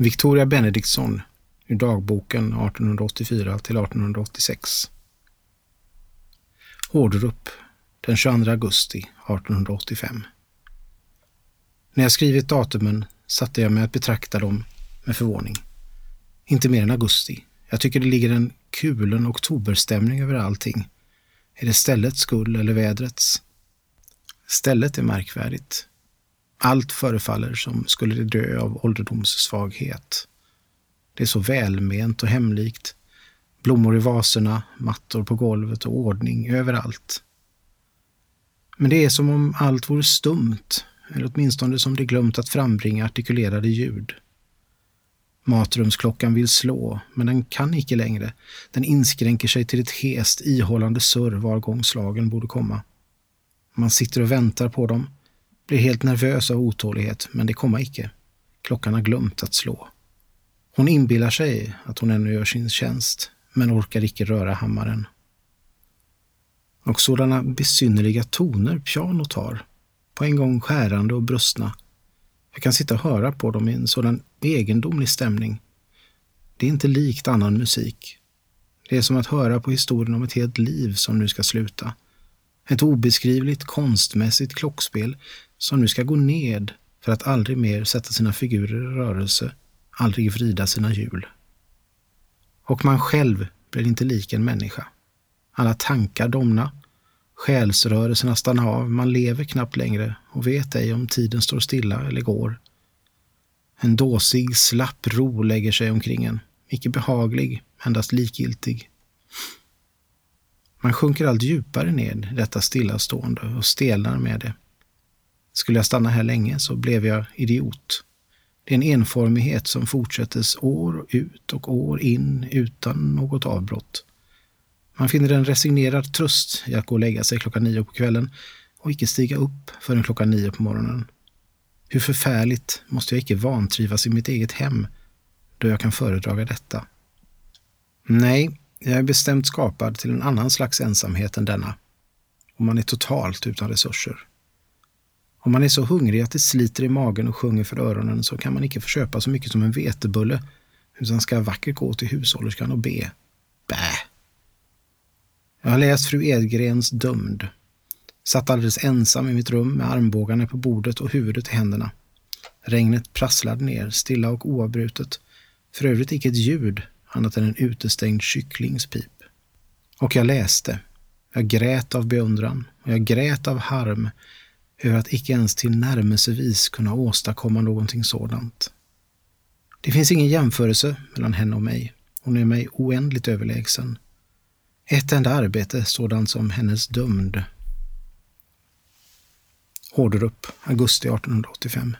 Victoria Benediktsson ur dagboken 1884 till 1886. Hårdrup, den 22 augusti 1885. När jag skrivit datumen satte jag mig att betrakta dem med förvåning. Inte mer än augusti. Jag tycker det ligger en kulen oktoberstämning över allting. Är det ställets skull eller vädrets? Stället är märkvärdigt. Allt förefaller som skulle det dö av ålderdomssvaghet. Det är så välment och hemlikt. Blommor i vaserna, mattor på golvet och ordning överallt. Men det är som om allt vore stumt, eller åtminstone som det glömt att frambringa artikulerade ljud. Matrumsklockan vill slå, men den kan icke längre. Den inskränker sig till ett hest, ihållande surr var gång slagen borde komma. Man sitter och väntar på dem, blir helt nervös av otålighet, men det kommer icke. Klockan har glömt att slå. Hon inbillar sig att hon ännu gör sin tjänst, men orkar icke röra hammaren. Och sådana besynnerliga toner pianot har, på en gång skärande och brustna. Jag kan sitta och höra på dem i en sådan egendomlig stämning. Det är inte likt annan musik. Det är som att höra på historien om ett helt liv som nu ska sluta. Ett obeskrivligt konstmässigt klockspel som nu ska gå ned för att aldrig mer sätta sina figurer i rörelse, aldrig vrida sina hjul. Och man själv blir inte lik en människa. Alla tankar domna, själsrörelserna stannar av, man lever knappt längre och vet ej om tiden står stilla eller går. En dåsig, slapp ro lägger sig omkring en, icke behaglig, endast likgiltig. Man sjunker allt djupare ned i detta stillastående och stelnar med det. Skulle jag stanna här länge så blev jag idiot. Det är en enformighet som fortsättes år ut och år in utan något avbrott. Man finner en resignerad tröst i att gå och lägga sig klockan nio på kvällen och icke stiga upp förrän klockan nio på morgonen. Hur förfärligt måste jag icke vantrivas i mitt eget hem då jag kan föredraga detta? Nej, jag är bestämt skapad till en annan slags ensamhet än denna. Och man är totalt utan resurser. Om man är så hungrig att det sliter i magen och sjunger för öronen så kan man icke förköpa så mycket som en vetebulle, utan ska vackert gå till hushållerskan och be. Bä! Jag har läst fru Edgrens Dömd. Satt alldeles ensam i mitt rum med armbågarna på bordet och huvudet i händerna. Regnet prasslade ner, stilla och oavbrutet. För övrigt icke ett ljud annat än en utestängd kycklingspip. Och jag läste. Jag grät av beundran och jag grät av harm över att icke ens till närmelsevis kunna åstadkomma någonting sådant. Det finns ingen jämförelse mellan henne och mig. Hon är mig oändligt överlägsen. Ett enda arbete, sådant som hennes dömd. Hårderup, augusti 1885.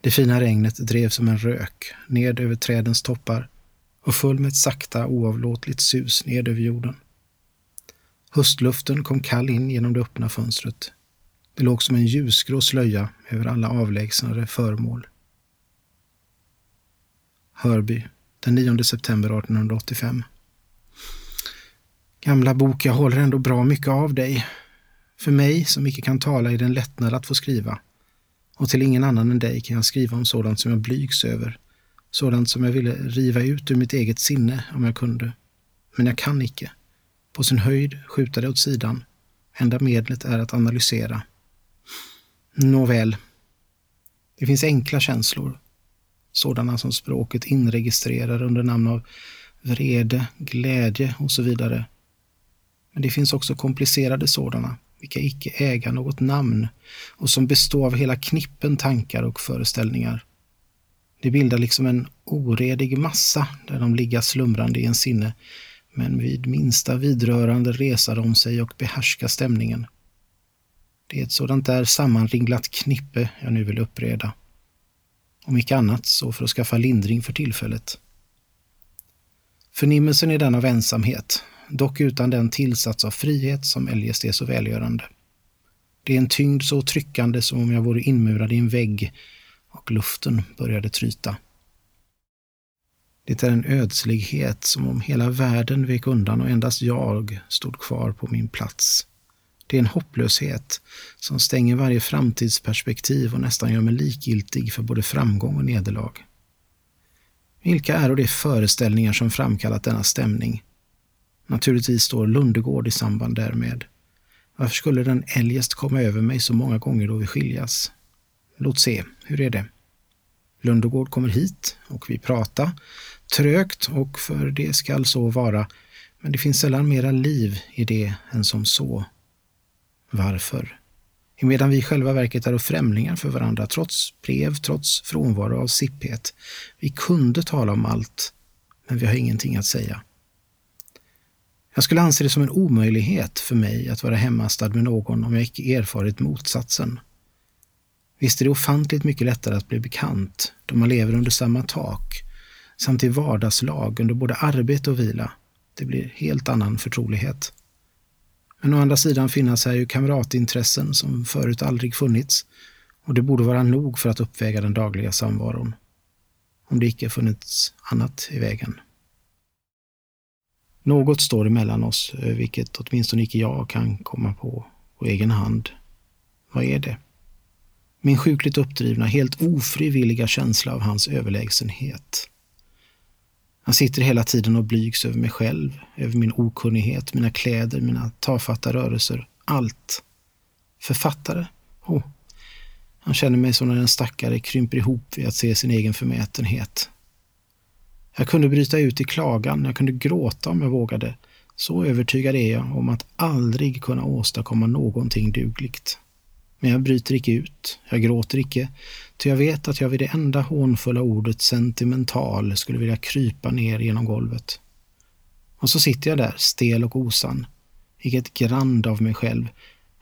Det fina regnet drev som en rök ned över trädens toppar och föll med ett sakta oavlåtligt sus ned över jorden. Höstluften kom kall in genom det öppna fönstret. Det låg som en ljusgrå slöja över alla avlägsnare föremål. Hörby, den 9 september 1885. Gamla bok, jag håller ändå bra mycket av dig. För mig som icke kan tala är det en lättnad att få skriva. Och till ingen annan än dig kan jag skriva om sådant som jag blygs över. Sådant som jag ville riva ut ur mitt eget sinne om jag kunde. Men jag kan icke. På sin höjd skjuta det åt sidan. Enda medlet är att analysera. Nåväl. Det finns enkla känslor. Sådana som språket inregistrerar under namn av vrede, glädje och så vidare. Men det finns också komplicerade sådana, vilka icke äga något namn och som består av hela knippen tankar och föreställningar. Det bildar liksom en oredig massa där de ligga slumrande i en sinne, men vid minsta vidrörande resa de sig och behärska stämningen. Det är ett sådant där sammanringlat knippe jag nu vill uppreda. Om icke annat så för att skaffa lindring för tillfället. Förnimmelsen är den av ensamhet, dock utan den tillsats av frihet som eljest är så välgörande. Det är en tyngd så tryckande som om jag vore inmurad i en vägg och luften började tryta. Det är en ödslighet som om hela världen vek undan och endast jag stod kvar på min plats. Det är en hopplöshet som stänger varje framtidsperspektiv och nästan gör mig likgiltig för både framgång och nederlag. Vilka är då de föreställningar som framkallat denna stämning? Naturligtvis står Lundegård i samband därmed. Varför skulle den eljest komma över mig så många gånger då vi skiljas? Låt se, hur är det? Lundegård kommer hit och vi pratar, trögt och för det skall så vara, men det finns sällan mera liv i det än som så. Varför? Emedan vi själva verket är främlingar för varandra, trots brev, trots frånvaro av sipphet. Vi kunde tala om allt, men vi har ingenting att säga. Jag skulle anse det som en omöjlighet för mig att vara hemmastad med någon om jag icke erfarit motsatsen. Visst är det ofantligt mycket lättare att bli bekant då man lever under samma tak, samt i vardagslag under både arbete och vila. Det blir helt annan förtrolighet. Men å andra sidan finnas här ju kamratintressen som förut aldrig funnits och det borde vara nog för att uppväga den dagliga samvaron. Om det icke funnits annat i vägen. Något står emellan oss, vilket åtminstone icke jag kan komma på på egen hand. Vad är det? Min sjukligt uppdrivna, helt ofrivilliga känsla av hans överlägsenhet. Han sitter hela tiden och blygs över mig själv, över min okunnighet, mina kläder, mina tafatta rörelser. Allt. Författare? Oh. Han känner mig som när en stackare krymper ihop vid att se sin egen förmätenhet. Jag kunde bryta ut i klagan, jag kunde gråta om jag vågade. Så övertygad är jag om att aldrig kunna åstadkomma någonting dugligt. Men jag bryter icke ut, jag gråter icke, ty jag vet att jag vid det enda hånfulla ordet sentimental skulle vilja krypa ner genom golvet. Och så sitter jag där, stel och osann, vilket grand av mig själv,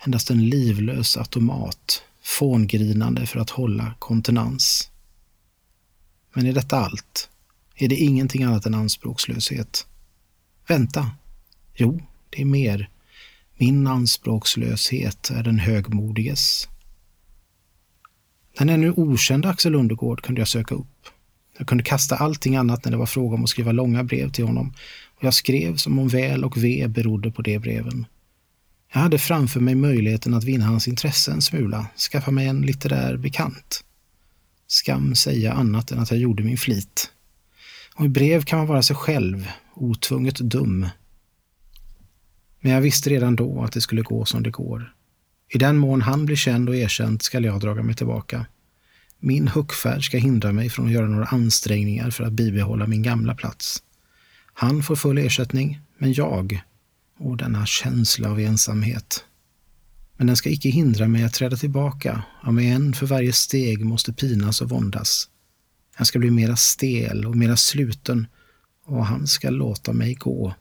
endast en livlös automat, fångrinande för att hålla kontenans. Men är detta allt? Är det ingenting annat än anspråkslöshet? Vänta! Jo, det är mer. Min anspråkslöshet är den högmodiges. Den ännu okända Axel Undergård kunde jag söka upp. Jag kunde kasta allting annat när det var fråga om att skriva långa brev till honom och jag skrev som om väl och ve berodde på de breven. Jag hade framför mig möjligheten att vinna hans intresse en smula, skaffa mig en litterär bekant. Skam säga annat än att jag gjorde min flit. Och i brev kan man vara sig själv, otvunget dum, men jag visste redan då att det skulle gå som det går. I den mån han blir känd och erkänd skall jag draga mig tillbaka. Min huckfärd ska hindra mig från att göra några ansträngningar för att bibehålla min gamla plats. Han får full ersättning, men jag, och denna känsla av ensamhet. Men den ska icke hindra mig att träda tillbaka, om jag än för varje steg måste pinas och våndas. Jag ska bli mera stel och mera sluten och han ska låta mig gå.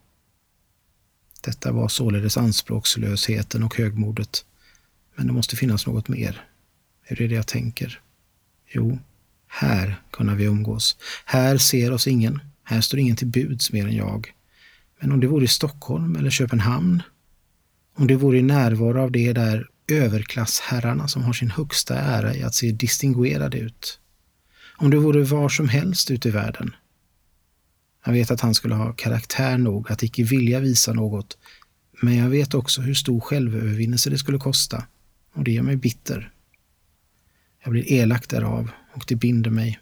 Detta var således anspråkslösheten och högmodet. Men det måste finnas något mer. Hur är det jag tänker? Jo, här kunna vi umgås. Här ser oss ingen. Här står ingen till buds mer än jag. Men om det vore i Stockholm eller Köpenhamn? Om det vore i närvaro av de där överklassherrarna som har sin högsta ära i att se distinguerade ut? Om det vore var som helst ute i världen? Jag vet att han skulle ha karaktär nog att icke vilja visa något, men jag vet också hur stor självövervinnelse det skulle kosta och det gör mig bitter. Jag blir elak därav och det binder mig.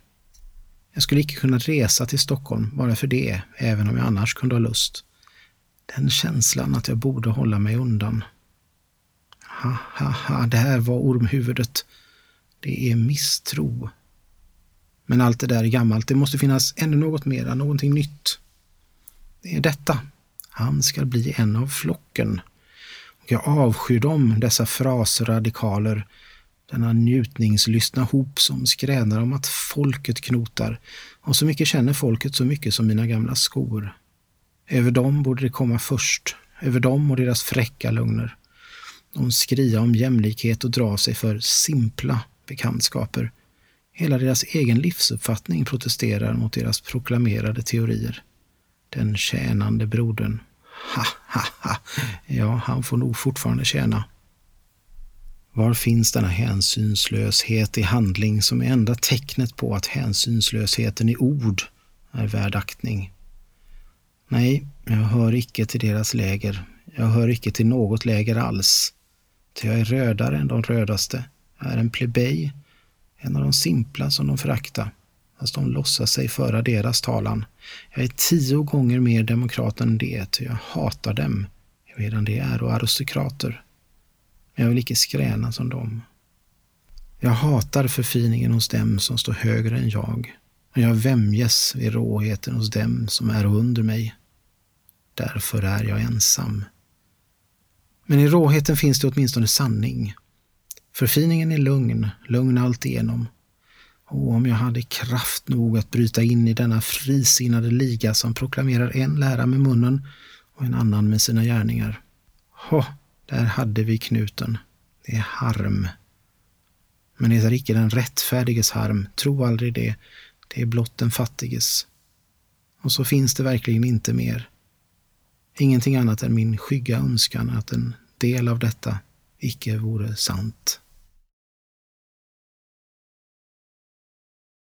Jag skulle icke kunna resa till Stockholm bara för det, även om jag annars kunde ha lust. Den känslan att jag borde hålla mig undan. Ha, ha, ha, det här var ormhuvudet. Det är misstro. Men allt det där är gammalt. Det måste finnas ännu något mera, någonting nytt. Det är detta. Han ska bli en av flocken. Och jag avskyr dem, dessa frasradikaler, denna njutningslystna hop som skränar om att folket knotar och så mycket känner folket så mycket som mina gamla skor. Över dem borde det komma först, över dem och deras fräcka lögner. De skria om jämlikhet och dra sig för simpla bekantskaper Hela deras egen livsuppfattning protesterar mot deras proklamerade teorier. Den tjänande brodern. Ha, ha, ha. Ja, han får nog fortfarande tjäna. Var finns denna hänsynslöshet i handling som är enda tecknet på att hänsynslösheten i ord är värd aktning? Nej, jag hör icke till deras läger. Jag hör icke till något läger alls. Ty jag är rödare än de rödaste. Jag är en plebej en av de simpla som de förakta. fast de låtsas sig föra deras talan. Jag är tio gånger mer demokrat än det, jag hatar dem, medan de är och aristokrater. Men jag vill icke skräna som dem. Jag hatar förfiningen hos dem som står högre än jag, och jag vämjes vid råheten hos dem som är under mig. Därför är jag ensam. Men i råheten finns det åtminstone sanning. Förfiningen är lugn, lugn alltigenom. Och om jag hade kraft nog att bryta in i denna frisinnade liga som proklamerar en lära med munnen och en annan med sina gärningar. Ho, där hade vi knuten. Det är harm. Men det är icke den rättfärdiges harm, tro aldrig det. Det är blott den fattiges. Och så finns det verkligen inte mer. Ingenting annat än min skygga önskan att en del av detta icke vore sant.